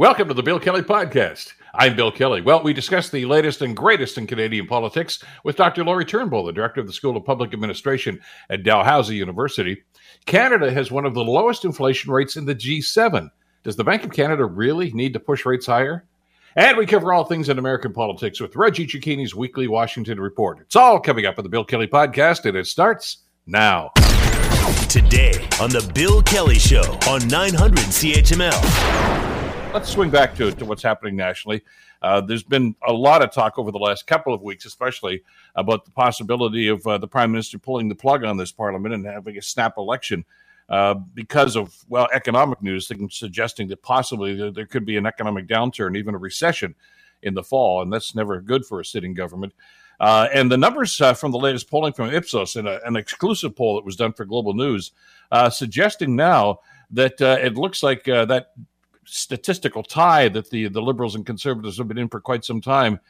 Welcome to the Bill Kelly Podcast. I'm Bill Kelly. Well, we discuss the latest and greatest in Canadian politics with Dr. Lori Turnbull, the director of the School of Public Administration at Dalhousie University. Canada has one of the lowest inflation rates in the G7. Does the Bank of Canada really need to push rates higher? And we cover all things in American politics with Reggie Cecchini's weekly Washington report. It's all coming up on the Bill Kelly Podcast, and it starts now. Today on the Bill Kelly Show on 900 CHML let's swing back to, to what's happening nationally. Uh, there's been a lot of talk over the last couple of weeks, especially about the possibility of uh, the prime minister pulling the plug on this parliament and having a snap election uh, because of well economic news, suggesting that possibly there, could be an economic downturn, even a recession in the fall, and that's never good for a sitting government. Uh, and the numbers uh, from the latest polling from Ipsos, in a, an exclusive poll that was done for Global News, uh, suggesting now that it looks like that statistical tie that the, the liberals and conservatives have been in for quite some time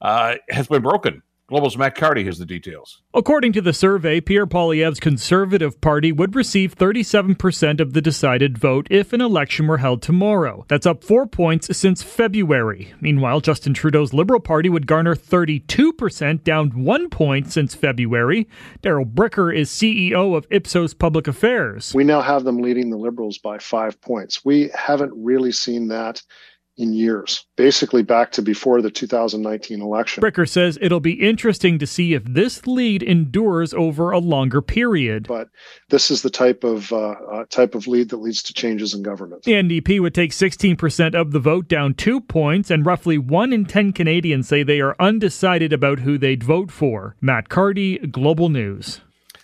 uh, has been broken. Global's Matt Carty has the details. According to the survey, Pierre Poilievre's Conservative Party would receive 37% of the decided vote if an election were held tomorrow. That's up four points since February. Meanwhile, Justin Trudeau's Liberal Party would garner 32%, down one point since February. Darrell Bricker is CEO of Ipsos Public Affairs. We now have them leading the Liberals by five points. We haven't really seen that in years, basically back to before the 2019 election. Bricker says it'll be interesting to see if this lead endures over a longer period. But this is the type of uh, uh, type of lead that leads to changes in government. The NDP would take 16% of the vote, down two points, and roughly one in 10 Canadians say they are undecided about who they'd vote for. Matt Carty, Global News.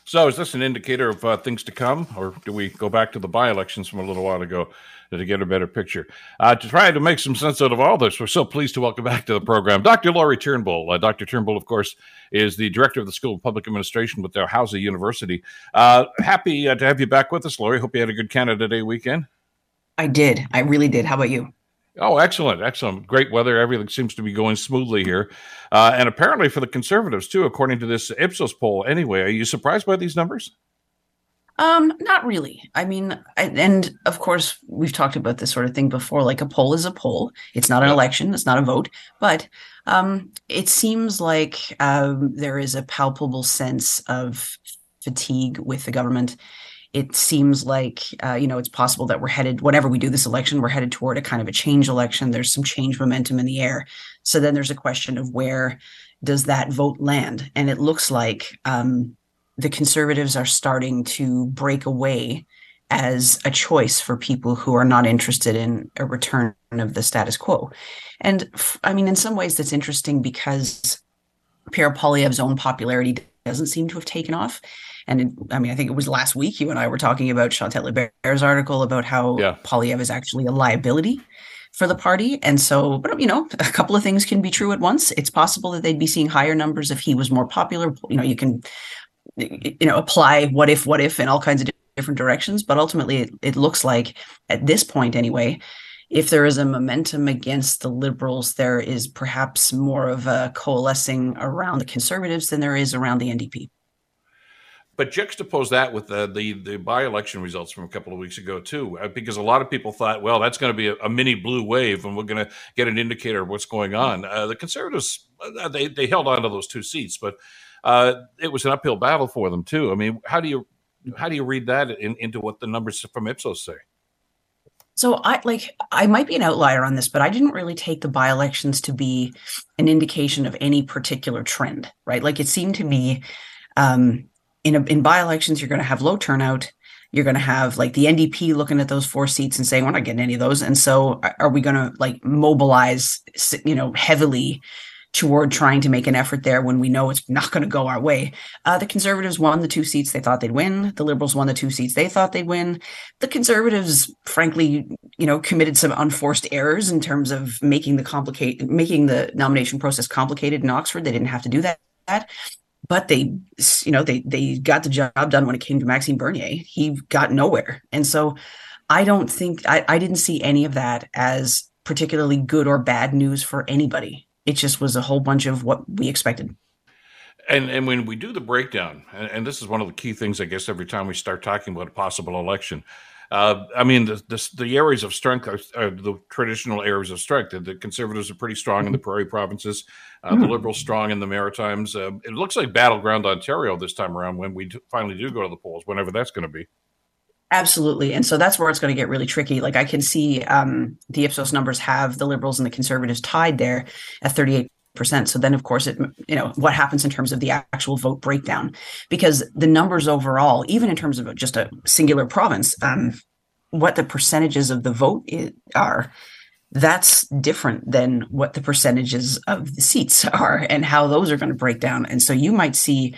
So, is this an indicator of uh, things to come, or do we go back to the by elections from a little while ago? To get a better picture. Uh, to try to make some sense out of all this, we're so pleased to welcome back to the program Dr. Lori Turnbull. Uh, Dr. Turnbull, of course, is the director of the School of Public Administration with Dalhousie University. Uh, happy uh, to have you back with us, Lori. Hope you had a good Canada Day weekend. I did. I really did. How about you? Oh, excellent, excellent. Great weather. Everything seems to be going smoothly here. Uh, and apparently for the conservatives, too, according to this Ipsos poll. Anyway, are you surprised by these numbers? Um, not really. I mean, and of course, we've talked about this sort of thing before. Like a poll is a poll. It's not an election. It's not a vote. But um, it seems like um, there is a palpable sense of fatigue with the government. It seems like uh, you know it's possible that we're headed. Whenever we do this election, we're headed toward a kind of a change election. There's some change momentum in the air. So then there's a question of where does that vote land? And it looks like. Um, the conservatives are starting to break away as a choice for people who are not interested in a return of the status quo. And I mean, in some ways, that's interesting because Pierre Poilievre's own popularity doesn't seem to have taken off. And it, I mean, I think it was last week you and I were talking about Chantal Hebert's article about how yeah. Poilievre is actually a liability for the party. And so, but you know, a couple of things can be true at once. It's possible that they'd be seeing higher numbers if he was more popular. You know, you can you know apply what if what if in all kinds of different directions. But ultimately it, it looks like at this point anyway if there is a momentum against the liberals there is perhaps more of a coalescing around the conservatives than there is around the ndp but juxtapose that with the, the, the by-election results from a couple of weeks ago too uh, because a lot of people thought well that's going to be a, a, mini blue wave and we're going to get an indicator of what's going on. Uh, the conservatives uh, they, they held on to those two seats but uh, it was an uphill battle for them too. I mean, how do you how do you read that in, into what the numbers from Ipsos say? So I like I might be an outlier on this, but I didn't really take the by-elections to be an indication of any particular trend, right? Like it seemed to me um, in a, in by-elections you're going to have low turnout. You're going to have like the NDP looking at those four seats and saying we're not getting any of those, and so are we going to like mobilize, you know, heavily toward trying to make an effort there when we know it's not going to go our way. Uh, the conservatives won the two seats they thought they'd win. The liberals won the two seats they thought they'd win. The conservatives, frankly, you know, committed some unforced errors in terms of making the complicate making the nomination process complicated in Oxford. They didn't have to do that. But they, you know, they they got the job done when it came to Maxime Bernier. He got nowhere, and so I don't think I, I didn't see any of that as particularly good or bad news for anybody it just was a whole bunch of what we expected. And and when we do the breakdown, and, and, this is one of the key things, I guess, every time we start talking about a possible election, Uh, I mean, the, the, the areas of strength are, are, the traditional areas of strength. The conservatives are pretty strong in the mm-hmm. prairie provinces. Uh, mm-hmm. The liberals strong in the Maritimes. Uh, it looks like battleground Ontario this time around when we finally do go to the polls, whenever that's going to be. Absolutely. And so that's where it's going to get really tricky. Like I can see um, the Ipsos numbers have the liberals and the conservatives tied there at 38 percent. So then, of course, it you know what happens in terms of the actual vote breakdown, because the numbers overall, even in terms of just a singular province, um, what the percentages of the vote are, that's different than what the percentages of the seats are, and how those are going to break down. And so you might see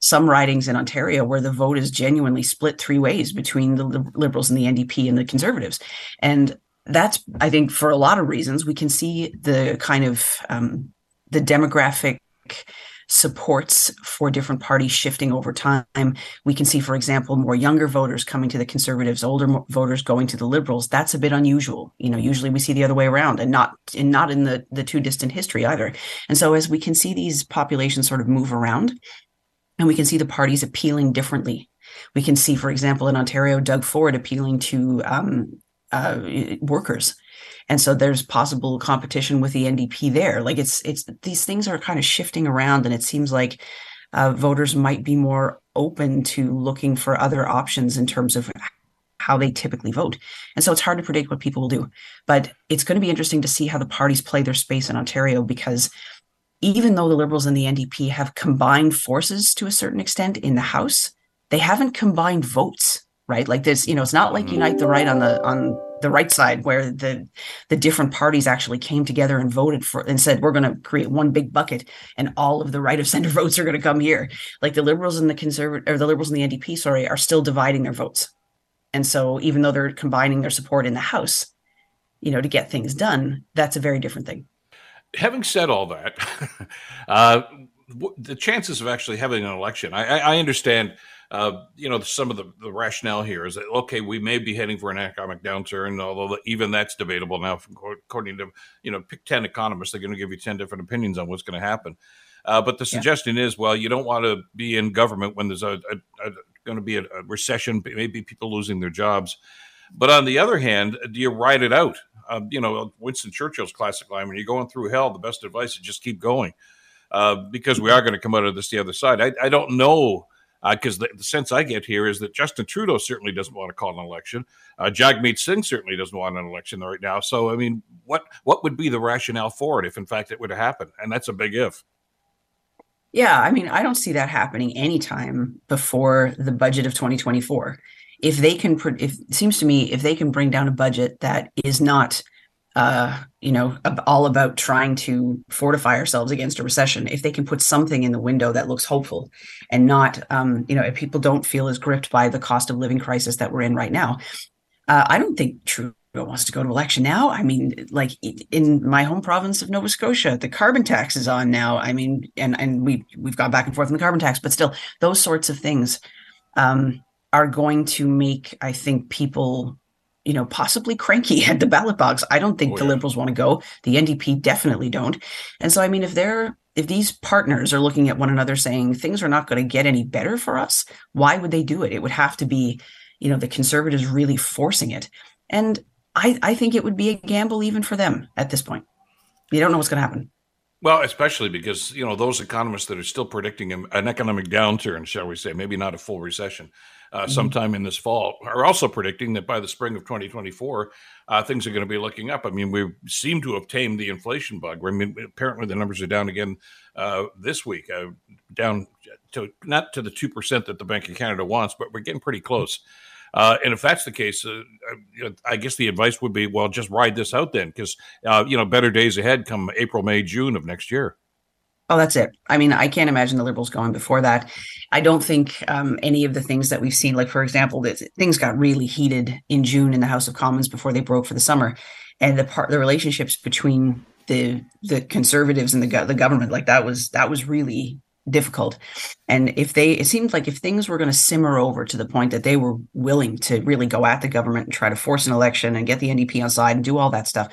some ridings in Ontario where the vote is genuinely split three ways between the Liberals and the NDP and the Conservatives, and that's I think for a lot of reasons we can see the kind of um, the demographic supports for different parties shifting over time. We can see, for example, more younger voters coming to the conservatives, older voters going to the liberals. That's a bit unusual. You know, usually we see the other way around, and not and not in the the too distant history either. And so, as we can see these populations sort of move around, and we can see the parties appealing differently. We can see, for example, in Ontario, Doug Ford appealing to um, uh, workers and so there's possible competition with the NDP there. Like it's it's these things are kind of shifting around, and it seems like uh, voters might be more open to looking for other options in terms of how they typically vote. And so it's hard to predict what people will do. But it's going to be interesting to see how the parties play their space in Ontario because even though the Liberals and the NDP have combined forces to a certain extent in the House, they haven't combined votes, right? Like this, you know, it's not like Unite the Right on the on the right side where the the different parties actually came together and voted for and said we're going to create one big bucket and all of the right of center votes are going to come here. Like the liberals and the conservative or the liberals and the ndp sorry are still dividing their votes. And so even though they're combining their support in the house you know to get things done that's a very different thing having said all that uh, the chances of actually having an election I, I understand uh, you know, some of the, the rationale here is that, okay, we may be heading for an economic downturn, although even that's debatable now. According to, you know, pick 10 economists, they're going to give you 10 different opinions on what's going to happen. Uh, but the suggestion yeah. is, well, you don't want to be in government when there's a, a, a going to be a, a, recession, maybe people losing their jobs. But on the other hand, do you ride it out? Uh, you know, Winston Churchill's classic line: "When you're going through hell, the best advice is just keep going," uh, because we are going to come out of this the other side. I, I don't know because uh, the, the, sense I get here is that Justin Trudeau certainly doesn't want to call an election. Uh, Jagmeet Singh certainly doesn't want an election right now. So, I mean, what what would be the rationale for it if, in fact, it would happen? And that's a big if. Yeah, I mean, I don't see that happening anytime before the budget of 2024. If they can, if it seems to me, if they can bring down a budget that is not uh, you know, all about trying to fortify ourselves against a recession. If they can put something in the window that looks hopeful and not, um, you know, if people don't feel as gripped by the cost of living crisis that we're in right now, uh, I don't think Trudeau wants to go to election now. I mean, like in my home province of Nova Scotia, the carbon tax is on now. I mean, and and we we've gone back and forth on the carbon tax, but still, those sorts of things um, are going to make, I think, people you know, possibly cranky at the ballot box. I don't think oh, the yeah. liberals want to go. The NDP definitely don't. And so, I mean, if they're if these partners are looking at one another saying things are not going to get any better for us, why would they do it? It would have to be, you know, the conservatives really forcing it. And I, I think it would be a gamble even for them at this point. You don't know what's going to happen. Well, especially because you know those economists that are still predicting an economic downturn, shall we say, maybe not a full recession, uh, mm-hmm. sometime in this fall, are also predicting that by the spring of 2024, uh, things are going to be looking up. I mean, we seem to have tamed the inflation bug. I mean, apparently the numbers are down again uh, this week, uh, down to not to the two percent that the Bank of Canada wants, but we're getting pretty close. Uh, and if that's the case, uh, I guess the advice would be, well, just ride this out then, because uh, you know better days ahead come April, May, June of next year. Oh, that's it. I mean, I can't imagine the liberals going before that. I don't think um, any of the things that we've seen, like for example, that things got really heated in June in the House of Commons before they broke for the summer, and the part the relationships between the the conservatives and the the government, like that was that was really difficult. And if they, it seemed like if things were going to simmer over to the point that they were willing to really go at the government and try to force an election and get the NDP on side and do all that stuff,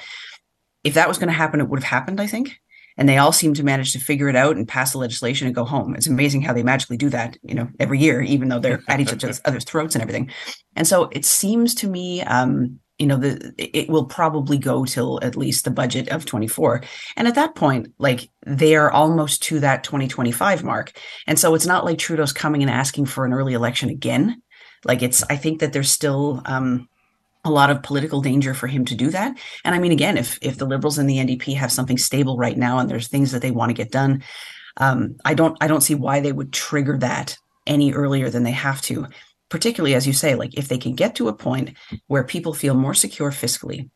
if that was going to happen, it would have happened, I think. and they all seem to manage to figure it out and pass the legislation and go home. It's amazing how they magically do that, you know, every year, even though they're at each other's throats and everything. And so it seems to me, um, you know, the it will probably go till at least the budget of 24. And at that point, like they are almost to that 2025 mark. And so it's not like Trudeau's coming and asking for an early election again. Like it's, I think that there's still um, a lot of political danger for him to do that. And I mean, again, if if the Liberals and the NDP have something stable right now and there's things that they want to get done, um, I don't I don't see why they would trigger that any earlier than they have to. Particularly as you say, like if they can get to a point where people feel more secure fiscally,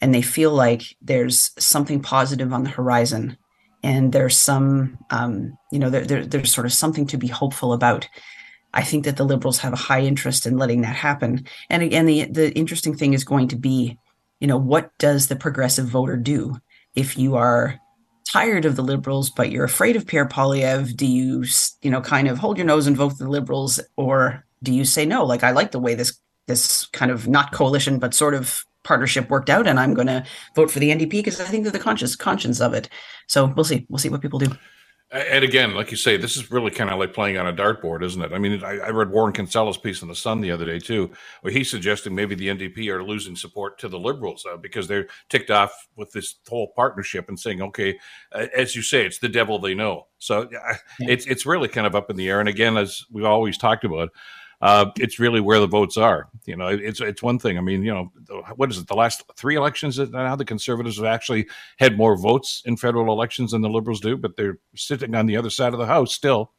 and they feel like there's something positive on the horizon, and there's some, um, you know, there, there, there's sort of something to be hopeful about I think that the liberals have a high interest in letting that happen. And again, the the interesting thing is going to be, you know, what does the progressive voter do if you are tired of the liberals but you're afraid of Pierre Poilievre Do you, you know, kind of hold your nose and vote for the liberals, or do you say no? Like I like the way this this kind of not coalition but sort of partnership worked out, and I'm going to vote for the NDP because I think they're the conscious conscience of it. So we'll see. We'll see what people do. And again, like you say, this is really kind of like playing on a dartboard, isn't it? I mean, I, I, read Warren Kinsella's piece in the Sun the other day too, where he's suggesting maybe the NDP are losing support to the Liberals uh, because they're ticked off with this whole partnership and saying, okay, uh, as you say, it's the devil they know. So uh, yeah. it's it's really kind of up in the air. And again, as we've always talked about, uh, it's really where the votes are. You know, it's it's one thing. I mean, you know, what is it? The last three elections now the conservatives have actually had more votes in federal elections than the liberals do, but they're sitting on the other side of the house still.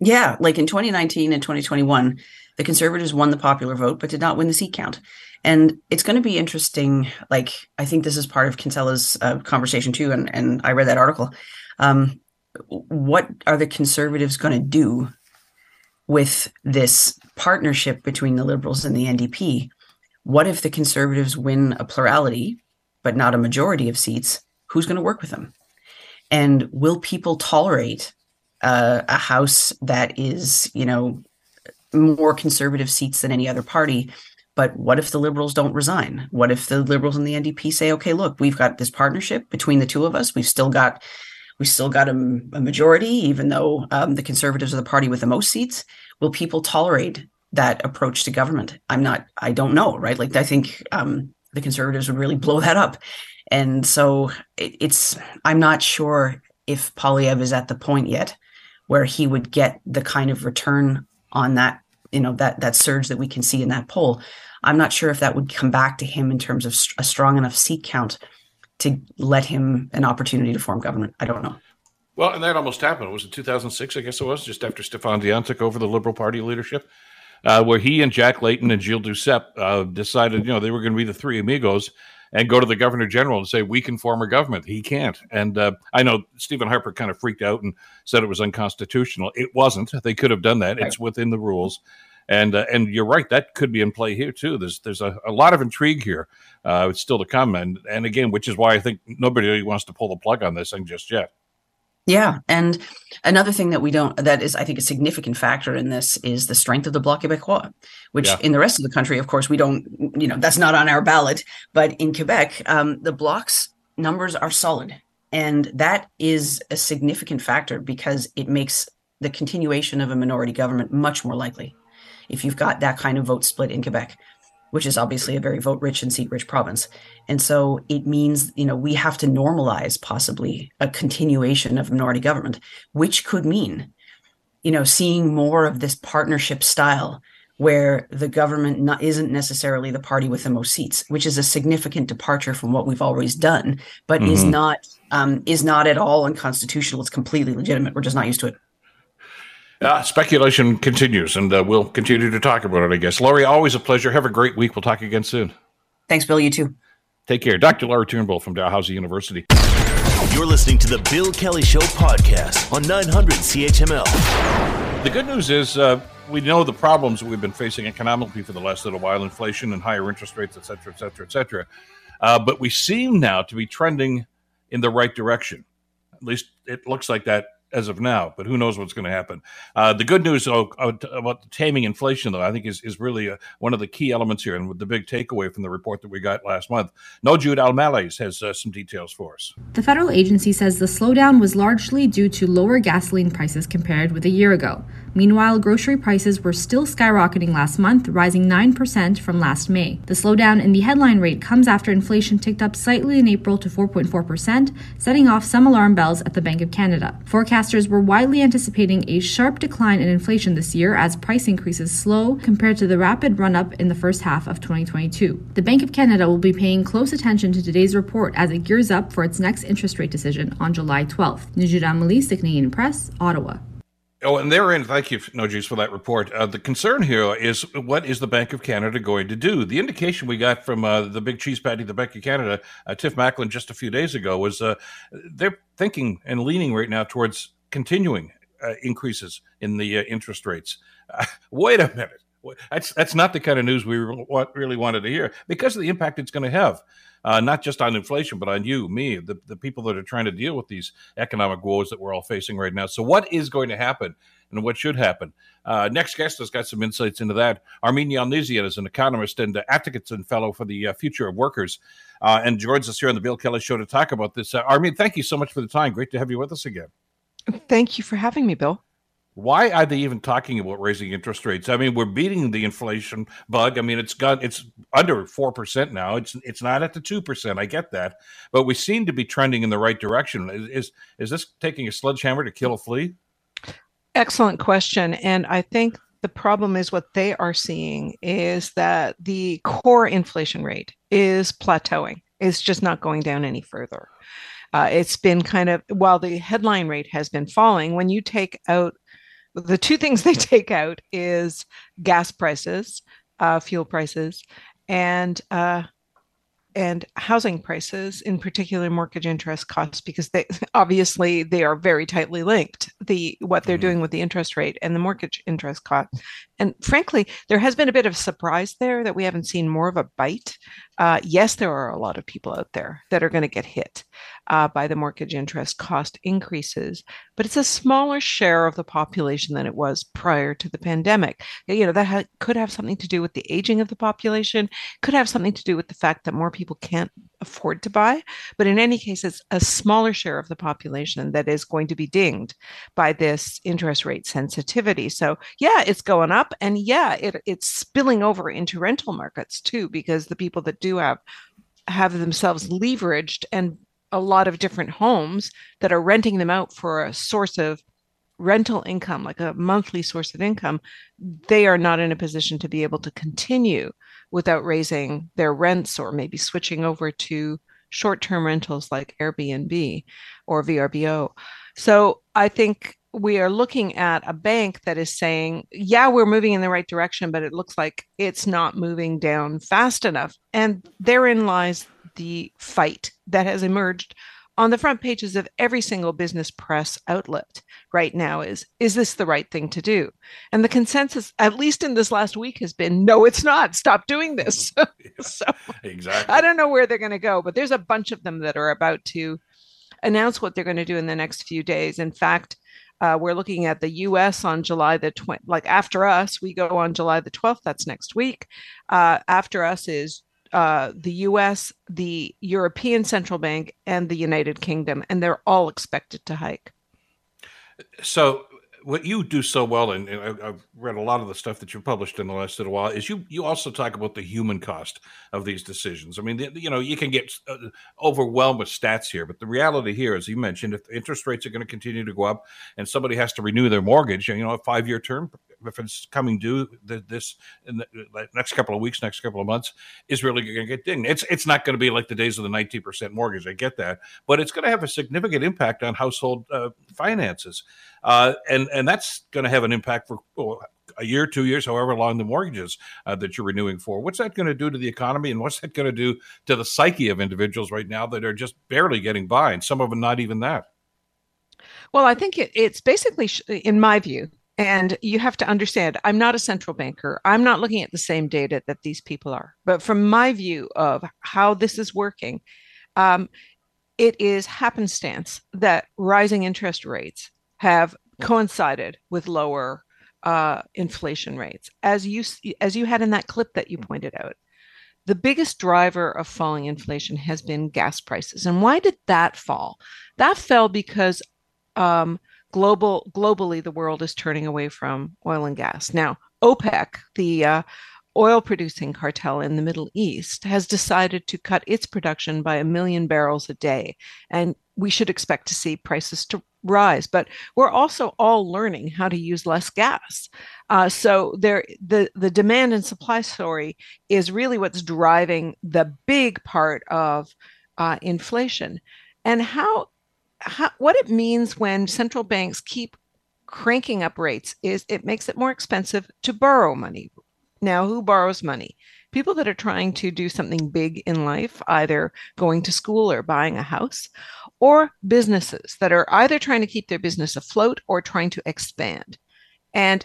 Yeah, like in 2019 and 2021, the conservatives won the popular vote but did not win the seat count. And it's going to be interesting. Like, I think this is part of Kinsella's uh, conversation too, and and I read that article. Um, what are the conservatives going to do with this partnership between the Liberals and the NDP, what if the Conservatives win a plurality, but not a majority of seats? Who's going to work with them? And will people tolerate uh, a House that is, you know, more conservative seats than any other party? But what if the Liberals don't resign? What if the Liberals and the NDP say, okay, look, we've got this partnership between the two of us. We've still got we still got a, a majority, even though um, the Conservatives are the party with the most seats. Will people tolerate that approach to government? I'm not. I don't know. Right? Like I think um, the Conservatives would really blow that up, and so it, it's. I'm not sure if Poilievre is at the point yet where he would get the kind of return on that. You know that that surge that we can see in that poll. I'm not sure if that would come back to him in terms of a strong enough seat count to let him an opportunity to form government. I don't know. Well, and that almost happened. It was in 2006, I guess it was, just after Stéphane Dion took over the Liberal Party leadership, uh, where he and Jack Layton and Gilles Duceppe uh, decided, you know, they were going to be the three amigos and go to the Governor General and say, we can form a government. He can't. And uh, I know Stephen Harper kind of freaked out and said it was unconstitutional. It wasn't. They could have done that. It's within the rules. And uh, and you're right, that could be in play here too. There's there's a, a lot of intrigue here. Uh, it's still to come, and and again, which is why I think nobody really wants to pull the plug on this thing just yet. Yeah, and another thing that we don't that is I think a significant factor in this is the strength of the Bloc Québécois, which yeah. in the rest of the country, of course, we don't. You know, that's not on our ballot, but in Quebec, um, the Bloc's numbers are solid, and that is a significant factor because it makes the continuation of a minority government much more likely if you've got that kind of vote split in Quebec, which is obviously a very vote rich and seat rich province. And so it means, you know, we have to normalize possibly a continuation of minority government, which could mean, you know, seeing more of this partnership style where the government not, isn't necessarily the party with the most seats, which is a significant departure from what we've always done, but mm-hmm. is not um, is not at all unconstitutional. It's completely legitimate. We're just not used to it. Uh, speculation continues, and uh, we'll continue to talk about it, I guess. Lori, always a pleasure. Have a great week. We'll talk again soon. Thanks, Bill. You too. Take care. Dr. Lori Turnbull from Dalhousie University. You're listening to the Bill Kelly Show podcast on 900 CHML. The good news is uh, we know the problems we've been facing economically for the last little while inflation and higher interest rates, et cetera, et cetera, et cetera. Uh, but we seem now to be trending in the right direction. At least it looks like that as of now, but who knows what's going to happen. Uh, the good news oh, about taming inflation, though, I think is, is really a, uh, one of the key elements here and the big takeaway from the report that we got last month. Nojoud Al Mallees has uh, some details for us. The federal agency says the slowdown was largely due to lower gasoline prices compared with a year ago. Meanwhile, grocery prices were still skyrocketing last month, rising 9% from last May. The slowdown in the headline rate comes after inflation ticked up slightly in April to 4.4%, setting off some alarm bells at the Bank of Canada. Forecasters were widely anticipating a sharp decline in inflation this year as price increases slow compared to the rapid run up in the first half of 2022. The Bank of Canada will be paying close attention to today's report as it gears up for its next interest rate decision on July 12th. Nojoud Al Mallees, the Canadian Press, Ottawa. Oh, and therein, thank you, Nojis, for that report. Uh, the concern here is what is the Bank of Canada going to do? The indication we got from uh, the big cheese patty, the Bank of Canada, uh, Tiff Macklem, just a few days ago, was uh, they're thinking and leaning right now towards continuing uh, increases in the uh, interest rates. wait a minute. That's that's not the kind of news we really wanted to hear because of the impact it's going to have uh, not just on inflation, but on you, me, the, the people that are trying to deal with these economic woes that we're all facing right now. So, what is going to happen and what should happen? Uh, next guest has got some insights into that. Armine Yalnizyan is an economist and uh, Atkinson Fellow for the uh, Future of Workers uh, and joins us here on the Bill Kelly Show to talk about this. Uh, Armine, thank you so much for the time. Great to have you with us again. Thank you for having me, Bill. Why are they even talking about raising interest rates? I mean, we're beating the inflation bug. I mean, it's got it's under four percent now. It's it's not at the two percent. I get that, but we seem to be trending in the right direction. Is, is is this taking a sledgehammer to kill a flea? Excellent question, and I think the problem is what they are seeing is that the core inflation rate is plateauing. It's just not going down any further. Uh, it's been kind of while the headline rate has been falling. When you take out the two things they take out is gas prices, uh, fuel prices, and uh, and housing prices, in particular mortgage interest costs, because they obviously they are very tightly linked. The what they're mm-hmm. doing with the interest rate and the mortgage interest cost, and frankly, there has been a bit of surprise there that we haven't seen more of a bite. Uh, yes, there are a lot of people out there that are going to get hit uh, by the mortgage interest cost increases, but it's a smaller share of the population than it was prior to the pandemic. You know, that ha- could have something to do with the aging of the population, could have something to do with the fact that more people can't afford to buy. But in any case, it's a smaller share of the population that is going to be dinged by this interest rate sensitivity. So, yeah, it's going up. And yeah, it, it's spilling over into rental markets too, because the people that do have have themselves leveraged and a lot of different homes that are renting them out for a source of rental income, like a monthly source of income, they are not in a position to be able to continue without raising their rents or maybe switching over to short term rentals like Airbnb or VRBO. So I think we are looking at a bank that is saying, yeah, we're moving in the right direction, but it looks like it's not moving down fast enough. And therein lies the fight that has emerged on the front pages of every single business press outlet right now is is this the right thing to do and the consensus at least in this last week has been no it's not stop doing this so exactly i don't know where they're going to go but there's a bunch of them that are about to announce what they're going to do in the next few days in fact uh, we're looking at the U.S. on July the 20th. Like after us, we go on July the 12th. That's next week. Uh, after us is uh, the US, the European Central Bank, and the United Kingdom, and they're all expected to hike. So, what you do so well, and, I've read a lot of the stuff that you've published in the last little while, is you you also talk about the human cost of these decisions. I mean, you know, you can get uh, overwhelmed with stats here, but the reality here, as you mentioned, if interest rates are going to continue to go up, and somebody has to renew their mortgage, you know, a five year term if it's coming due this in the next couple of weeks, next couple of months, is really going to get dinged. It's it's not going to be like the days of the 19% mortgage. I get that, but it's going to have a significant impact on household uh, finances, uh, and and that's going to have an impact for. Well, a year, two years, however long the mortgages uh, that you're renewing for. What's that going to do to the economy, and what's that going to do to the psyche of individuals right now that are just barely getting by, and some of them not even that? Well, I think it, it's basically, in my view, and you have to understand, I'm not a central banker. I'm not looking at the same data that these people are. But from my view of how this is working, um, it is happenstance that rising interest rates have coincided with lower uh, inflation rates, as you as you had in that clip that you pointed out. The biggest driver of falling inflation has been gas prices. And why did that fall? That fell because um, global globally the world is turning away from oil and gas. Now, OPEC, the uh, oil producing cartel in the Middle East, has decided to cut its production by a million barrels a day. And we should expect to see prices to rise. But we're also all learning how to use less gas. Uh, so there, the the demand and supply story is really what's driving the big part of uh, inflation, and how, how what it means when central banks keep cranking up rates is it makes it more expensive to borrow money. Now, who borrows money? People that are trying to do something big in life, either going to school or buying a house, or businesses that are either trying to keep their business afloat or trying to expand. And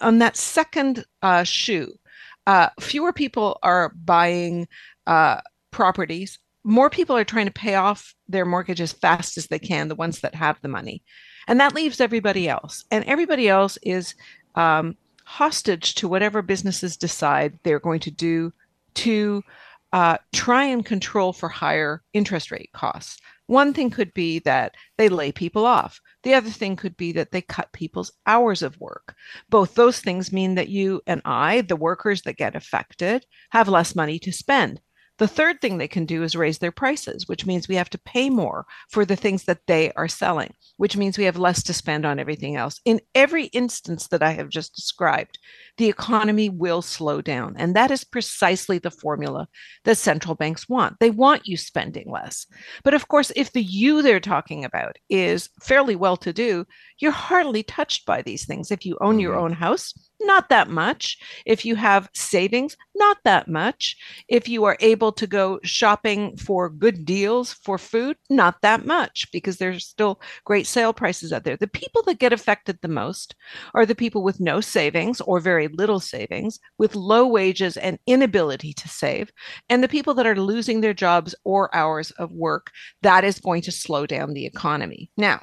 on that second uh, shoe, uh, fewer people are buying uh, properties. More people are trying to pay off their mortgage as fast as they can, the ones that have the money. And that leaves everybody else. And everybody else is um, hostage to whatever businesses decide they're going to do to uh, try and control for higher interest rate costs. One thing could be that they lay people off. The other thing could be that they cut people's hours of work. Both those things mean that you and I, the workers that get affected, have less money to spend. The third thing they can do is raise their prices, which means we have to pay more for the things that they are selling, which means we have less to spend on everything else. In every instance that I have just described, the economy will slow down. And that is precisely the formula that central banks want. They want you spending less. But of course, if the you they're talking about is fairly well to do, you're hardly touched by these things. If you own your mm-hmm. own house, not that much. If you have savings, not that much. If you are able to go shopping for good deals for food, not that much because there's still great sale prices out there. The people that get affected the most are the people with no savings or very little savings, with low wages and inability to save, and the people that are losing their jobs or hours of work. That is going to slow down the economy. Now,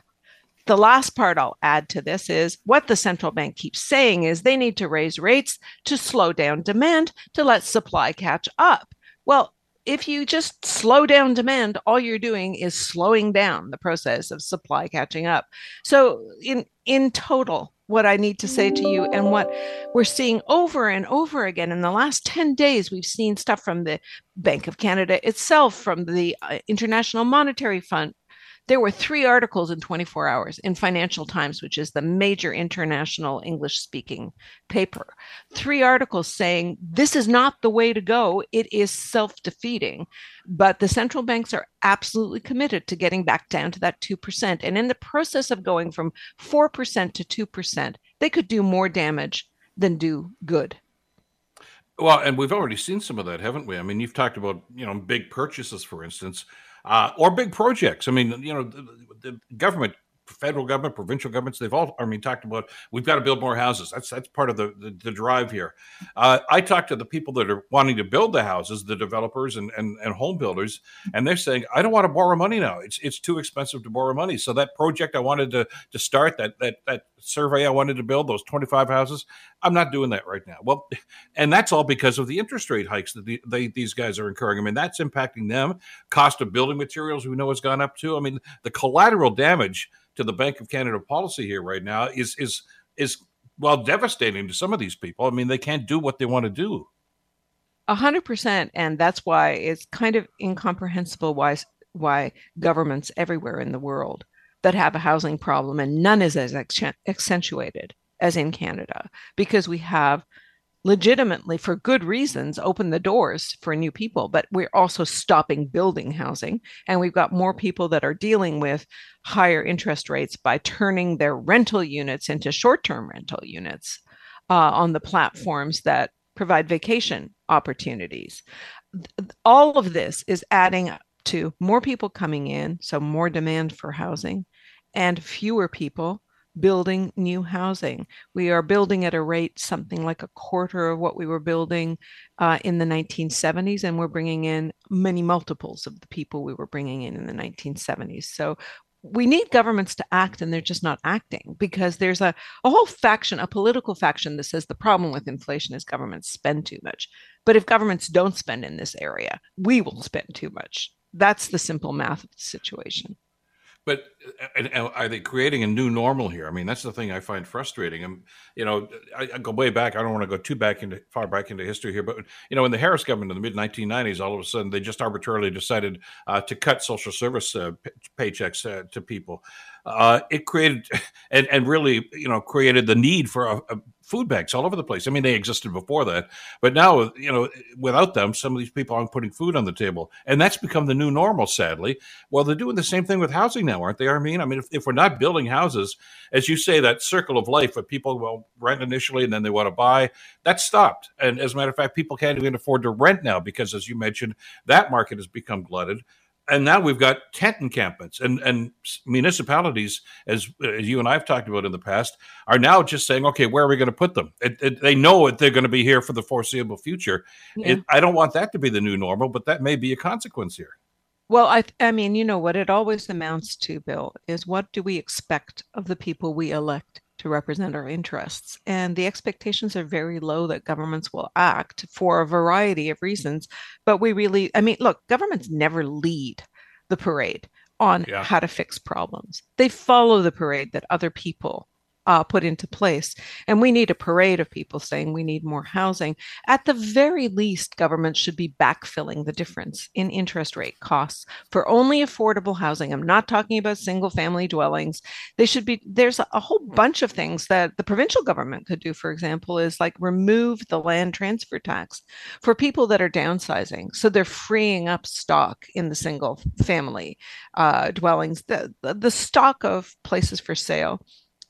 the last part I'll add to this is what the central bank keeps saying is they need to raise rates to slow down demand to let supply catch up. Well, if you just slow down demand, all you're doing is slowing down the process of supply catching up. So in in total, what I need to say to you and what we're seeing over and over again in the last 10 days we've seen stuff from the Bank of Canada itself from the uh, International Monetary Fund there were three articles in 24 hours in Financial Times, which is the major international English speaking paper. Three articles saying this is not the way to go. It is self defeating. But the central banks are absolutely committed to getting back down to that 2%. And in the process of going from 4% to 2%, they could do more damage than do good. Well, and we've already seen some of that, haven't we? I mean, you've talked about, you know, big purchases, for instance uh, or big projects. I mean, you know, the, the government federal government, provincial governments, they've all, I mean, talked about we've got to build more houses. That's that's part of the the, the drive here. Uh, I talked to the people that are wanting to build the houses, the developers and, and and home builders, and they're saying, I don't want to borrow money now. It's it's too expensive to borrow money. So that project I wanted to to start, that that that survey I wanted to build, those 25 houses, I'm not doing that right now. Well, and that's all because of the interest rate hikes that the, they, these guys are incurring. I mean, that's impacting them. Cost of building materials, we know, has gone up too. I mean, the collateral damage to the Bank of Canada policy here right now is is is well devastating to some of these people. I mean, they can't do what they want to do. A hundred percent, and that's why it's kind of incomprehensible why why governments everywhere in the world that have a housing problem and none is as accentuated as in Canada because we have legitimately for good reasons open the doors for new people but we're also stopping building housing and we've got more people that are dealing with higher interest rates by turning their rental units into short-term rental units uh, on the platforms that provide vacation opportunities. All of this is adding to more people coming in so more demand for housing and fewer people building new housing. We are building at a rate something like a quarter of what we were building uh, in the 1970s, and we're bringing in many multiples of the people we were bringing in in the 1970s. So we need governments to act and they're just not acting because there's a, a whole faction, a political faction that says the problem with inflation is governments spend too much. But if governments don't spend in this area, we will spend too much. That's the simple math of the situation. But and, are they creating a new normal here? I mean, that's the thing I find frustrating. And you know, I, I, go way back. I don't want to go too back into far back into history here, but you know, in the Harris government in the mid 1990s, all of a sudden they just arbitrarily decided uh, to cut social service uh, paychecks uh, to people. Uh, it created and and really you know created the need for a, a food banks all over the place. I mean, they existed before that, but now, you know, without them, some of these people aren't putting food on the table, and that's become the new normal. Sadly, well, they're doing the same thing with housing now, aren't they? I mean, I mean, if, if we're not building houses, as you say, that circle of life where people will rent initially and then they want to buy, that stopped. And as a matter of fact, people can't even afford to rent now because, as you mentioned, that market has become glutted. And now we've got tent encampments. And and municipalities as, as you and I've talked about in the past are now just saying okay where are we going to put them? It, it, they know that they're going to be here for the foreseeable future. Yeah. it, I don't want that to be the new normal but that may be a consequence here well I I mean you know what it always amounts to Bill is what do we expect of the people we elect to represent our interests. And the expectations are very low that governments will act for a variety of reasons. But we really, I mean, look, governments never lead the parade on yeah. how to fix problems, they follow the parade that other people uh, put into place. And we need a parade of people saying we need more housing. At the very least, governments should be backfilling the difference in interest rate costs for only affordable housing. I'm not talking about single family dwellings. They should be, there's a, whole bunch of things that the provincial government could do, for example, is like remove the land transfer tax for people that are downsizing. So they're freeing up stock in the single family uh, dwellings. The, the stock of places for sale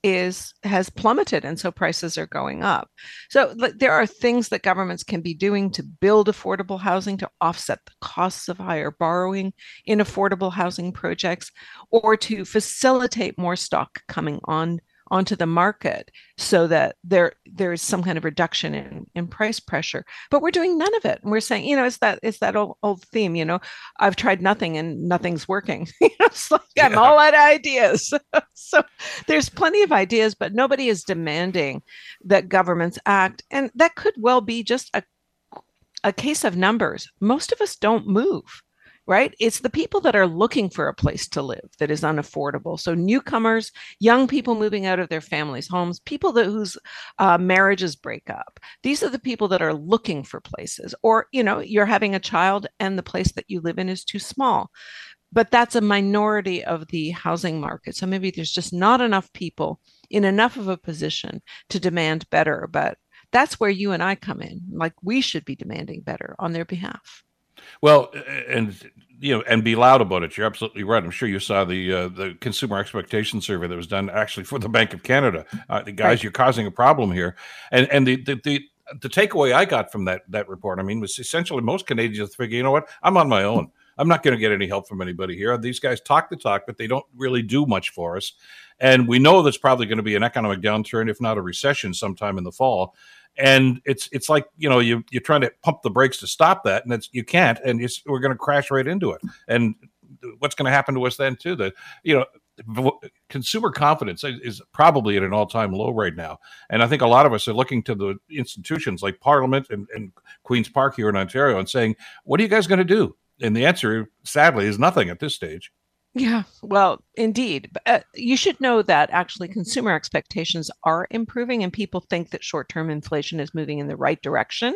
is has plummeted and so prices are going up. So there are things that governments can be doing to build affordable housing to offset the costs of higher borrowing in affordable housing projects or to facilitate more stock coming on onto the market so that there there is some kind of reduction in, in price pressure. But we're doing none of it. And we're saying you know it's that it's that old, old theme you know i've tried nothing and nothing's working. You know, it's like i'm all out of ideas. So there's plenty of ideas but nobody is demanding that governments act. And that could well be just a a case of numbers. Most of us don't move right? It's the people that are looking for a place to live that is unaffordable. So newcomers, young people moving out of their families' homes, people that whose uh, marriages break up. These are the people that are looking for places. Or you know, you're having a child and the place that you live in is too small. But that's a minority of the housing market. So maybe there's just not enough people in enough of a position to demand better. But that's where you and I come in. Like we should be demanding better on their behalf. Well, and you know, and be loud about it. You're absolutely right. I'm sure you saw the uh, the consumer expectation survey that was done actually for the Bank of Canada. Uh, the guys, right. you're causing a problem here, and and the, the the the takeaway I got from that that report, I mean, was essentially most Canadians figure, you know what, I'm on my own. I'm not going to get any help from anybody here. These guys talk the talk, but they don't really do much for us. And we know there's probably going to be an economic downturn, if not a recession, sometime in the fall and it's it's like you know you you're trying to pump the brakes to stop that and it's you can't and we're going to crash right into it and what's going to happen to us then too the you know consumer confidence is probably at an all-time low right now and i think a lot of us are looking to the institutions like parliament and, and queen's park here in ontario and saying what are you guys going to do and the answer sadly is nothing at this stage yeah, well, indeed. Uh, you should know that actually consumer expectations are improving, and people think that short term inflation is moving in the right direction,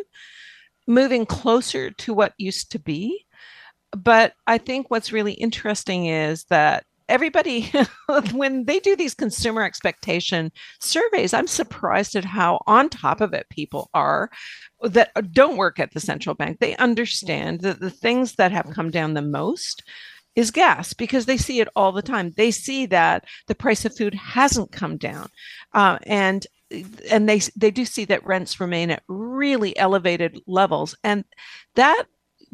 moving closer to what used to be. But I think what's really interesting is that everybody, when they do these consumer expectation surveys, I'm surprised at how on top of it people are that don't work at the central bank. They understand that the things that have come down the most is gas because they see it all the time. They see that the price of food hasn't come down, uh, and and they they do see that rents remain at really elevated levels, and that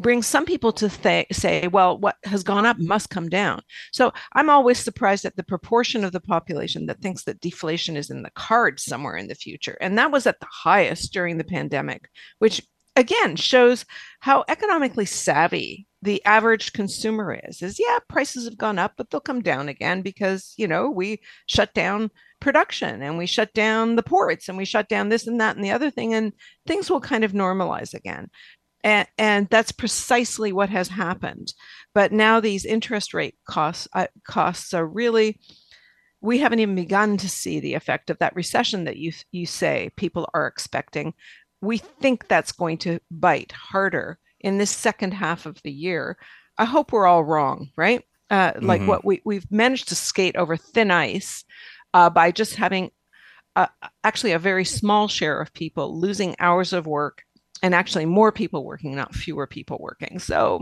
brings some people to th- say, well, what has gone up must come down. So I'm always surprised at the proportion of the population that thinks that deflation is in the cards somewhere in the future, and that was at the highest during the pandemic, which again shows how economically savvy the average consumer is is yeah prices have gone up but they'll come down again because you know we shut down production and we shut down the ports and we shut down this and that and the other thing and things will kind of normalize again and, and that's precisely what has happened but now these interest rate costs uh, costs are really we haven't even begun to see the effect of that recession that you you say people are expecting we think that's going to bite harder in this second half of the year. I hope we're all wrong, right? Uh, mm-hmm. Like what we we've managed to skate over thin ice uh, by just having uh, actually a very small share of people losing hours of work, and actually more people working, not fewer people working. So,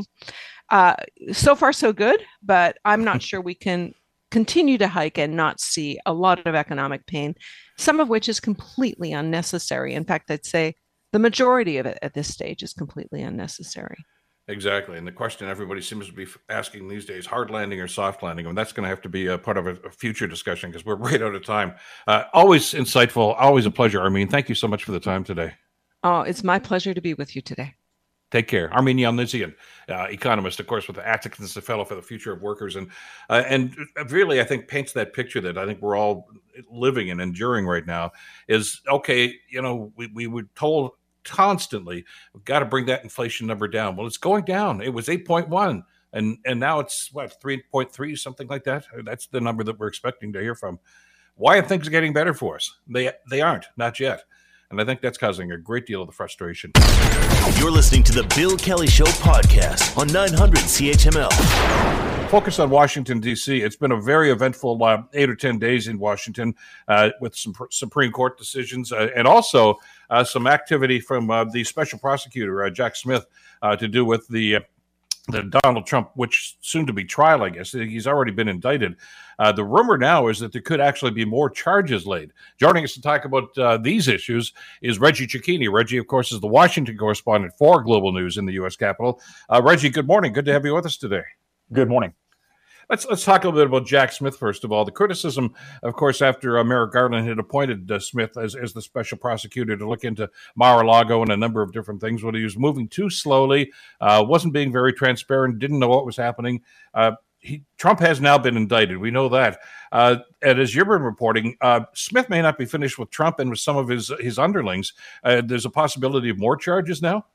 uh, so far so good, but I'm not sure we can continue to hike and not see a lot of economic pain, some of which is completely unnecessary. In fact, I'd say the majority of it at this stage is completely unnecessary. Exactly. And the question everybody seems to be asking these days hard landing or soft landing? I And that's going to have to be a part of a, a future discussion because we're right out of time. Uh, always insightful. Always a pleasure, Armine. Thank you so much for the time today. Oh, it's my pleasure to be with you today. Take care. Armine Yalnizyan, uh, economist, of course, with the Atkinson Fellow for the Future of Workers. And, uh, and really, I think, paints that picture that I think we're all living and enduring right now is okay, you know, we, we were told constantly, we've got to bring that inflation number down. Well, it's going down. It was 8.1 and and now it's what 3.3 something like that. That's the number that we're expecting to hear from. Why are things getting better for us? They they aren't, not yet. And I think that's causing a great deal of the frustration. You're listening to the Bill Kelly Show podcast on 900 CHML focus on Washington, D.C. It's been a very eventful uh, eight or 10 days in Washington uh, with some pr- Supreme Court decisions uh, and also uh, some activity from uh, the special prosecutor, uh, Jack Smith, to do with the the Donald Trump, which soon to be trial, I guess. He's already been indicted. Uh, the rumor now is that there could actually be more charges laid. Joining us to talk about uh, these issues is Reggie Cecchini. Reggie, of course, is the Washington correspondent for Global News in the U.S. Capitol. Uh, Reggie, good morning. Good to have you with us today. Good morning. Let's let's talk a little bit about Jack Smith first of all. The criticism, of course, after uh, Merrick Garland had appointed uh, Smith as, as the special prosecutor to look into Mar-a-Lago and a number of different things, when he was moving too slowly, uh, wasn't being very transparent, didn't know what was happening. Uh, he, Trump has now been indicted. We know that. Uh, and as you've been reporting, uh, Smith may not be finished with Trump and with some of his his underlings. Uh, there's a possibility of more charges now.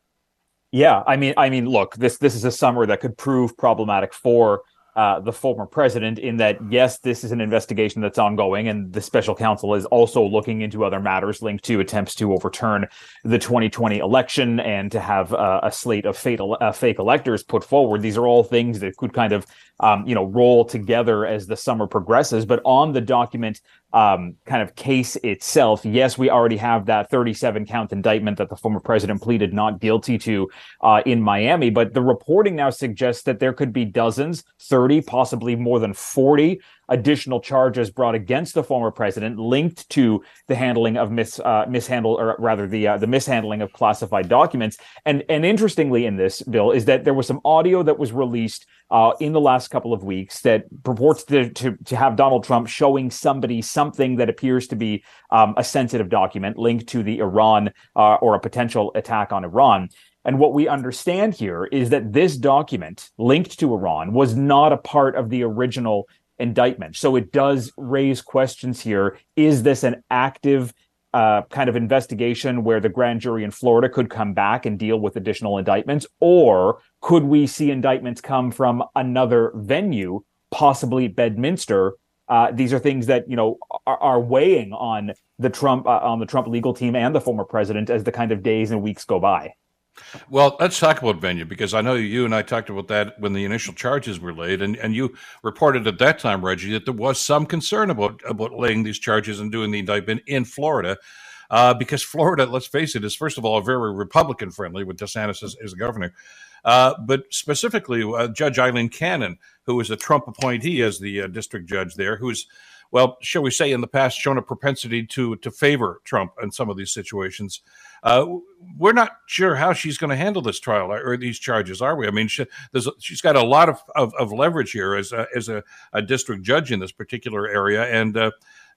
Yeah, I mean, I mean, look, this this is a summer that could prove problematic for uh, the former president in that yes this is an investigation that's ongoing and the special counsel is also looking into other matters linked to attempts to overturn the 2020 election and to have uh, a slate of fake, uh, fake electors put forward. These are all things that could kind of um, you know roll together as the summer progresses. But on the document um, kind of case itself, yes, we already have that 37 count indictment that the former president pleaded not guilty to uh, in Miami. But the reporting now suggests that there could be dozens, 30, possibly more than 40 additional charges brought against the former president linked to the handling of mis uh, mishandle or rather the uh, the mishandling of classified documents. And and interestingly, in this bill is that there was some audio that was released uh, in the last couple of weeks that purports to, to, to have Donald Trump showing somebody something that appears to be um, a sensitive document linked to the Iran uh, or a potential attack on Iran. And what we understand here is that this document linked to Iran was not a part of the original indictment. So it does raise questions here. Is this an active uh, kind of investigation where the grand jury in Florida could come back and deal with additional indictments? Or could we see indictments come from another venue, possibly Bedminster? Uh, these are things that you know are, are weighing on the Trump uh, on the Trump legal team and the former president as the kind of days and weeks go by. Well, let's talk about venue because I know you and I talked about that when the initial charges were laid, and, and you reported at that time, Reggie, that there was some concern about about laying these charges and doing the indictment in Florida. Uh, because Florida, let's face it, is first of all very Republican friendly with DeSantis as, as governor. Uh, but specifically, uh, Judge Aileen Cannon, who is a Trump appointee as the uh, district judge there, who's well, shall we say, in the past, shown a propensity to to favor Trump in some of these situations. Uh, we're not sure how she's going to handle this trial or these charges, are we? I mean, she, she's got a lot of, of, of, leverage here as a, as a, a, district judge in this particular area, and uh,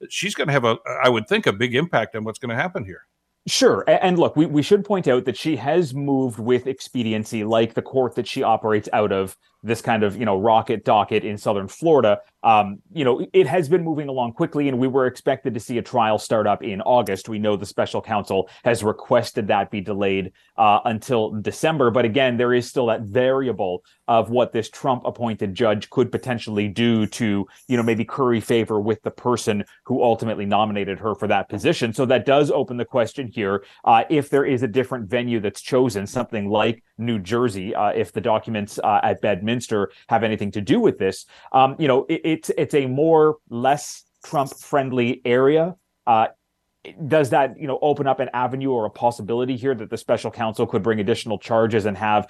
she's going to have a, I would think, a big impact on what's going to happen here. Sure. And look, we, we should point out that she has moved with expediency, like the court that she operates out of this kind of, you know, rocket docket in southern Florida. Um, you know, it has been moving along quickly, and we were expected to see a trial start up in August. We know the special counsel has requested that be delayed uh, until December. But again, there is still that variable of what this Trump appointed judge could potentially do to, you know, maybe curry favor with the person who ultimately nominated her for that position. So that does open the question here uh, if there is a different venue that's chosen, something like New Jersey, uh, if the documents uh, at Bedminster have anything to do with this. Um, you know, it, it's it's a more less Trump friendly area. Uh, does that you know open up an avenue or a possibility here that the special counsel could bring additional charges and have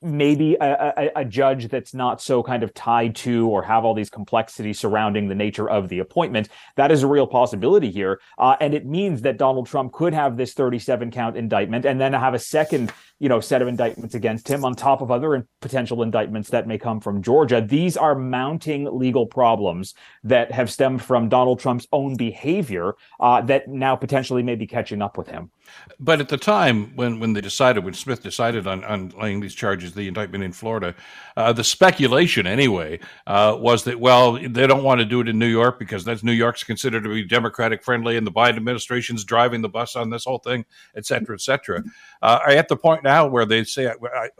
maybe a, a, a, judge that's not so kind of tied to or have all these complexities surrounding the nature of the appointment. That is a real possibility here. Uh, and it means that Donald Trump could have this 37 count indictment and then have a second you know set of indictments against him on top of other potential indictments that may come from Georgia. These are mounting legal problems that have stemmed from Donald Trump's own behavior uh, that now potentially may be catching up with him. But at the time when, when they decided, when Smith decided on, on laying these charges, the indictment in Florida, uh, the speculation anyway uh, was that, well, they don't want to do it in New York because that's New York's considered to be Democratic friendly and the Biden administration's driving the bus on this whole thing, et cetera, et cetera. Uh, at the point now where they say,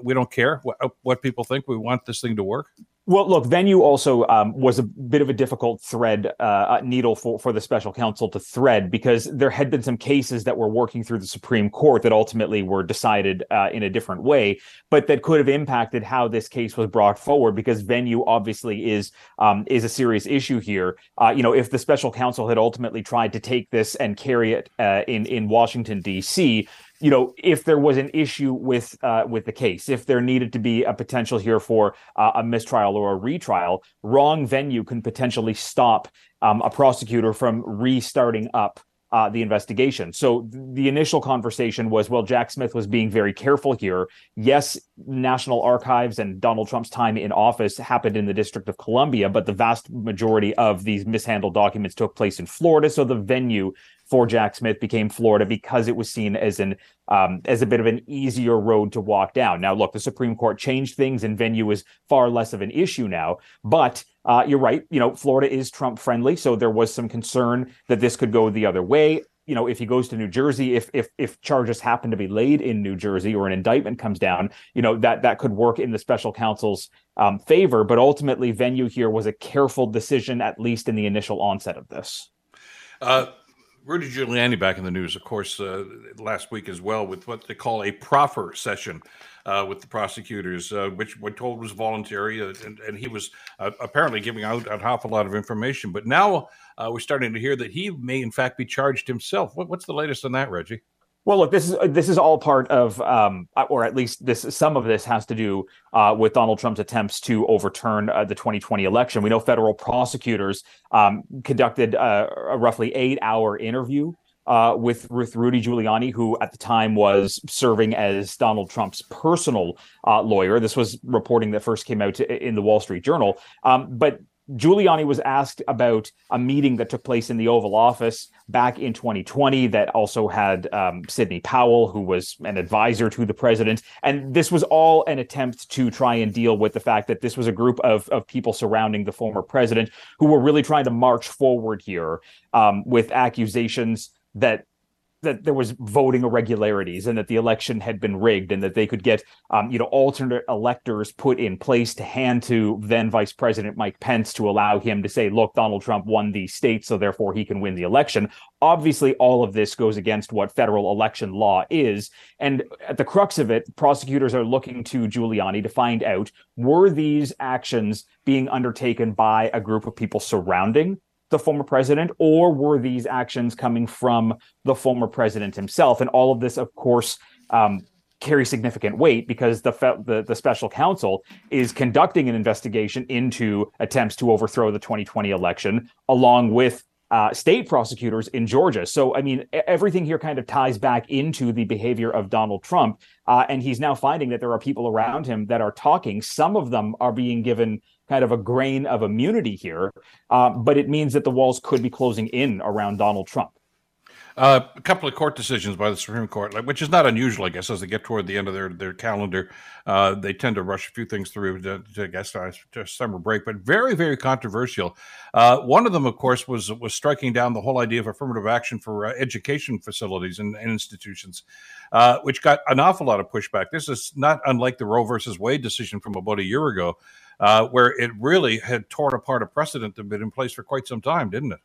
we don't care what, what people think, we want this thing to work? Well, look, venue also um, was a bit of a difficult thread uh, needle for, for the special counsel to thread because there had been some cases that were working through the Supreme Court that ultimately were decided uh, in a different way, but that could have impacted how this case was brought forward because venue obviously is um, is a serious issue here. Uh, you know, if the special counsel had ultimately tried to take this and carry it uh, in in Washington D.C you know, if there was an issue with uh, with the case, if there needed to be a potential here for uh, a mistrial or a retrial, wrong venue can potentially stop um, a prosecutor from restarting up uh, the investigation. So the initial conversation was, well, Jack Smith was being very careful here. Yes, National Archives and Donald Trump's time in office happened in the District of Columbia, but the vast majority of these mishandled documents took place in Florida. So the venue for Jack Smith became Florida because it was seen as an um, as a bit of an easier road to walk down. Now, look, the Supreme Court changed things, and venue is far less of an issue now. But uh, you're right. You know, Florida is Trump friendly, so there was some concern that this could go the other way. You know, if he goes to New Jersey, if if if charges happen to be laid in New Jersey or an indictment comes down, you know that that could work in the special counsel's um, favor. But ultimately, venue here was a careful decision, at least in the initial onset of this. Uh, Rudy Giuliani back in the news, of course, uh, last week as well, with what they call a proffer session uh, with the prosecutors, uh, which we're told was voluntary, uh, and, and, he was uh, apparently giving out an awful lot of information. But now uh, we're starting to hear that he may, in fact, be charged himself. What, what's the latest on that, Reggie? Well, look, this is this is all part of, um, or at least this some of this has to do uh, with Donald Trump's attempts to overturn uh, the 2020 election. We know federal prosecutors um, conducted uh, a roughly eight-hour interview uh, with with Rudy Giuliani, who at the time was serving as Donald Trump's personal uh, lawyer. This was reporting that first came out in the Wall Street Journal. Um, but Giuliani was asked about a meeting that took place in the Oval Office back in 2020 that also had um, Sidney Powell, who was an advisor to the president. And this was all an attempt to try and deal with the fact that this was a group of, of people surrounding the former president who were really trying to march forward here um, with accusations that that there was voting irregularities and that the election had been rigged and that they could get um, you know alternate electors put in place to hand to then vice president mike pence to allow him to say look donald trump won the state so therefore he can win the election. Obviously all of this goes against what federal election law is. And at the crux of it prosecutors are looking to giuliani to find out were these actions being undertaken by a group of people surrounding the former president, or were these actions coming from the former president himself? And all of this, of course, um, carry significant weight because the, fe- the, the special counsel is conducting an investigation into attempts to overthrow the 2020 election, along with uh, state prosecutors in Georgia. So, I mean, everything here kind of ties back into the behavior of Donald Trump. Uh, and he's now finding that there are people around him that are talking. Some of them are being given kind of a grain of immunity here, uh, but it means that the walls could be closing in around Donald Trump. Uh, a couple of court decisions by the Supreme Court, which is not unusual, I guess, as they get toward the end of their, their calendar. Uh, they tend to rush a few things through to, to I guess, uh, to summer break, but very, very controversial. Uh, one of them, of course, was was striking down the whole idea of affirmative action for uh, education facilities and, and institutions, uh, which got an awful lot of pushback. This is not unlike the Roe versus Wade decision from about a year ago, where it really had torn apart a precedent that had been in place for quite some time, didn't it?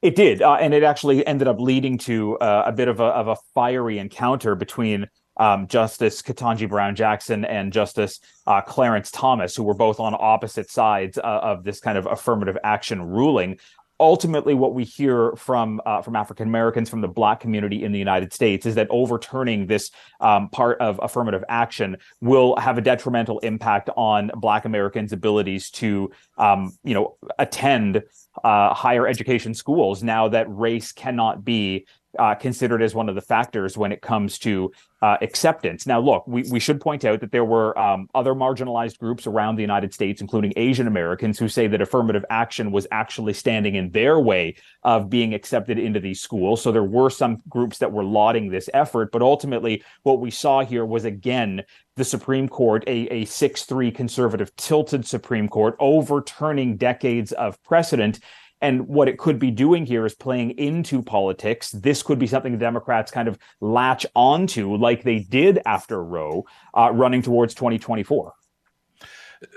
It did, uh, and it actually ended up leading to uh, a bit of a, of a fiery encounter between um, Justice Ketanji Brown Jackson and Justice uh, Clarence Thomas, who were both on opposite sides uh, of this kind of affirmative action ruling. Ultimately what we hear from uh, from African Americans from the Black community in the United States is that overturning this um, part of affirmative action will have a detrimental impact on Black Americans' abilities to um, you know attend uh, higher education schools now that race cannot be uh, considered as one of the factors when it comes to uh, acceptance. Now, look, we, we should point out that there were um, other marginalized groups around the United States, including Asian Americans, who say that affirmative action was actually standing in their way of being accepted into these schools. So there were some groups that were lauding this effort. But ultimately, what we saw here was again the Supreme Court, a, a 6 3 conservative tilted Supreme Court, overturning decades of precedent and what it could be doing here is playing into politics. This could be something the Democrats kind of latch onto, like they did after Roe, uh, running towards 2024.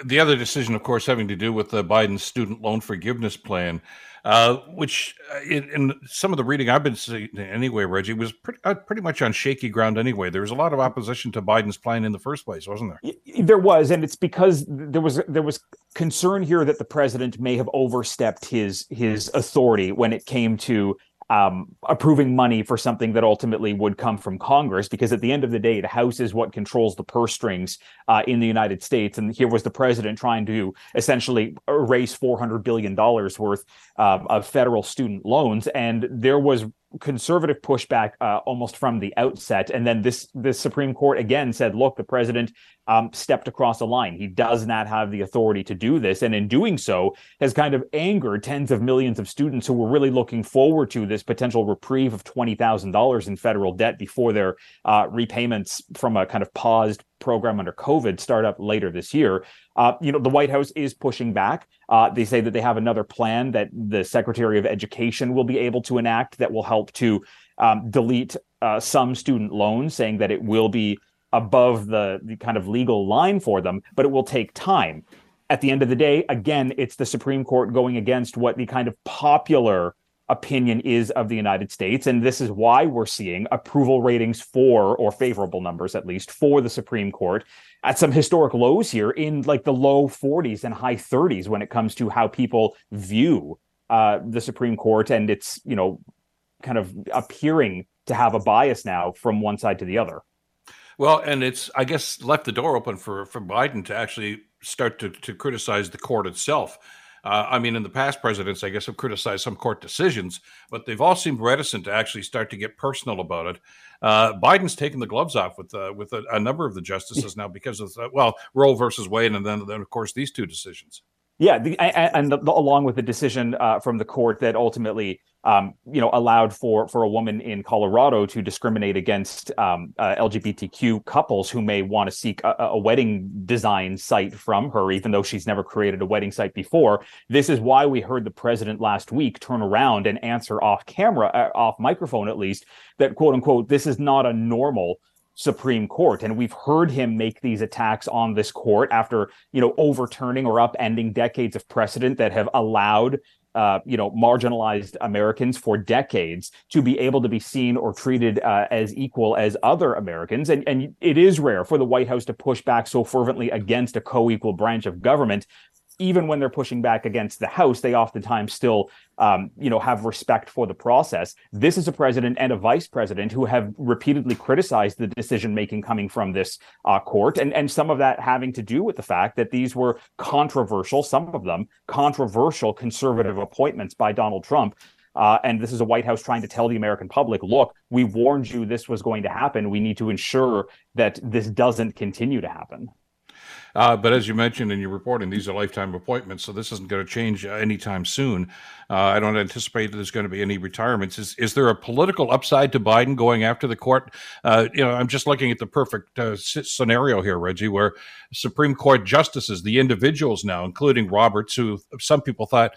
The other decision, of course, having to do with the Biden student loan forgiveness plan uh, which uh, in, in, some of the reading I've been seeing anyway, Reggie, was pretty, uh, pretty much on shaky ground anyway. There was a lot of opposition to Biden's plan in the first place, wasn't there? There was, and it's because there was there was concern here that the president may have overstepped his his authority when it came to um, approving money for something that ultimately would come from Congress, because at the end of the day, the House is what controls the purse strings uh, in the United States. And here was the president trying to essentially erase $400 billion worth uh, of federal student loans. And there was conservative pushback uh, almost from the outset. And then this the Supreme Court again said, look, the president um, stepped across a line. He does not have the authority to do this. And in doing so, has kind of angered tens of millions of students who were really looking forward to this potential reprieve of $20,000 in federal debt before their uh, repayments from a kind of paused program under COVID start up later this year. Uh, you know, the White House is pushing back. Uh, they say that they have another plan that the Secretary of Education will be able to enact that will help to um, delete uh, some student loans, saying that it will be above the, the kind of legal line for them, but it will take time. At the end of the day, again, it's the Supreme Court going against what the kind of popular opinion is of the United States. And this is why we're seeing approval ratings for, or favorable numbers at least, for the Supreme Court at some historic lows here in like the low 40s and high 30s when it comes to how people view uh, the Supreme Court and its, you know, kind of appearing to have a bias now from one side to the other. Well, and it's I guess left the door open for for Biden to actually start to to criticize the court itself. Uh, I mean, in the past, presidents, I guess, have criticized some court decisions, but they've all seemed reticent to actually start to get personal about it. Uh, Biden's taken the gloves off with uh, with a, a, number of the justices now because of well, Roe versus Wade, and then then of course these two decisions. Yeah, the, and the, along with the decision uh, from the court that ultimately um, you know, allowed for for a woman in Colorado to discriminate against um, uh, LGBTQ couples who may want to seek a, a, wedding design site from her, even though she's never created a wedding site before. This is why we heard the president last week turn around and answer off camera, uh, off microphone at least, that quote unquote, this is not a normal Supreme Court. And we've heard him make these attacks on this court after, you know, overturning or upending decades of precedent that have allowed uh, you know, marginalized Americans for decades to be able to be seen or treated uh, as equal as other Americans. And, and it is rare for the White House to push back so fervently against a co equal branch of government even when they're pushing back against the House, they oftentimes still, um, you know, have respect for the process. This is a president and a vice president who have repeatedly criticized the decision making coming from this uh, court, and and some of that having to do with the fact that these were controversial, some of them controversial conservative appointments by Donald Trump. Uh, and this is a White House trying to tell the American public, look, we warned you this was going to happen. We need to ensure that this doesn't continue to happen. Uh, but as you mentioned in your reporting, these are lifetime appointments, so this isn't going to change uh, anytime soon. Uh, I don't anticipate there's going to be any retirements. Is, is there a political upside to Biden going after the court? Uh, you know, I'm just looking at the perfect uh, scenario here, Reggie, where Supreme Court justices, the individuals now, including Roberts, who some people thought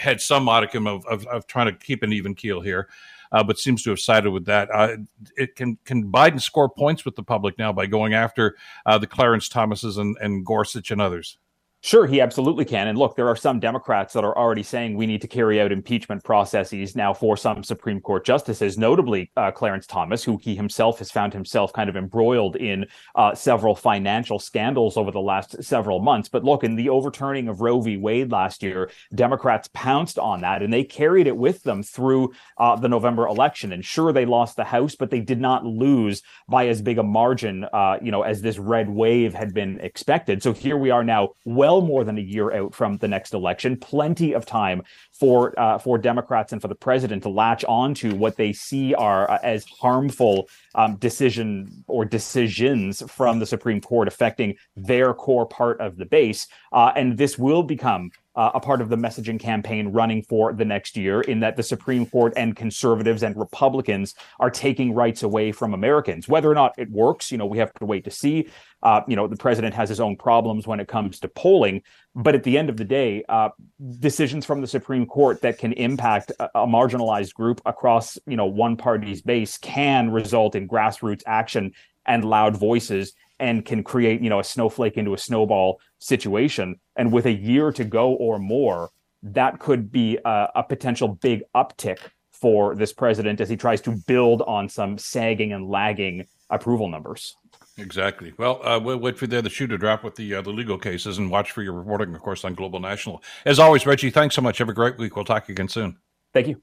had some modicum of, of, of trying to keep an even keel here uh, but seems to have sided with that. Uh, it can can Biden score points with the public now by going after uh, the Clarence Thomases and, and Gorsuch and others? Sure, he absolutely can. And look, there are some Democrats that are already saying we need to carry out impeachment processes now for some Supreme Court justices, notably uh, Clarence Thomas, who he himself has found himself kind of embroiled in uh, several financial scandals over the last several months. But look, in the overturning of Roe v. Wade last year, Democrats pounced on that and they carried it with them through uh, the November election. And sure, they lost the House, but they did not lose by as big a margin, uh, you know, as this red wave had been expected. So here we are now, well well more than a year out from the next election. Plenty of time for uh, for Democrats and for the president to latch on to what they see are uh, as harmful um, decision or decisions from the Supreme Court affecting their core part of the base. Uh, and this will become uh, a part of the messaging campaign running for the next year, in that the Supreme Court and conservatives and Republicans are taking rights away from Americans. Whether or not it works, you know, we have to wait to see. Uh, you know, the president has his own problems when it comes to polling, but at the end of the day, uh, decisions from the Supreme Court that can impact a, a marginalized group across, you know, one party's base can result in grassroots action and loud voices and can create you know a snowflake into a snowball situation and with a year to go or more that could be a, a, potential big uptick for this president as he tries to build on some sagging and lagging approval numbers Exactly. Well, uh, we'll wait for the, the shoe to drop with the uh, the legal cases and watch for your reporting, of course, on Global National. As always, Reggie, thanks so much. Have a great week. We'll talk again soon. Thank you.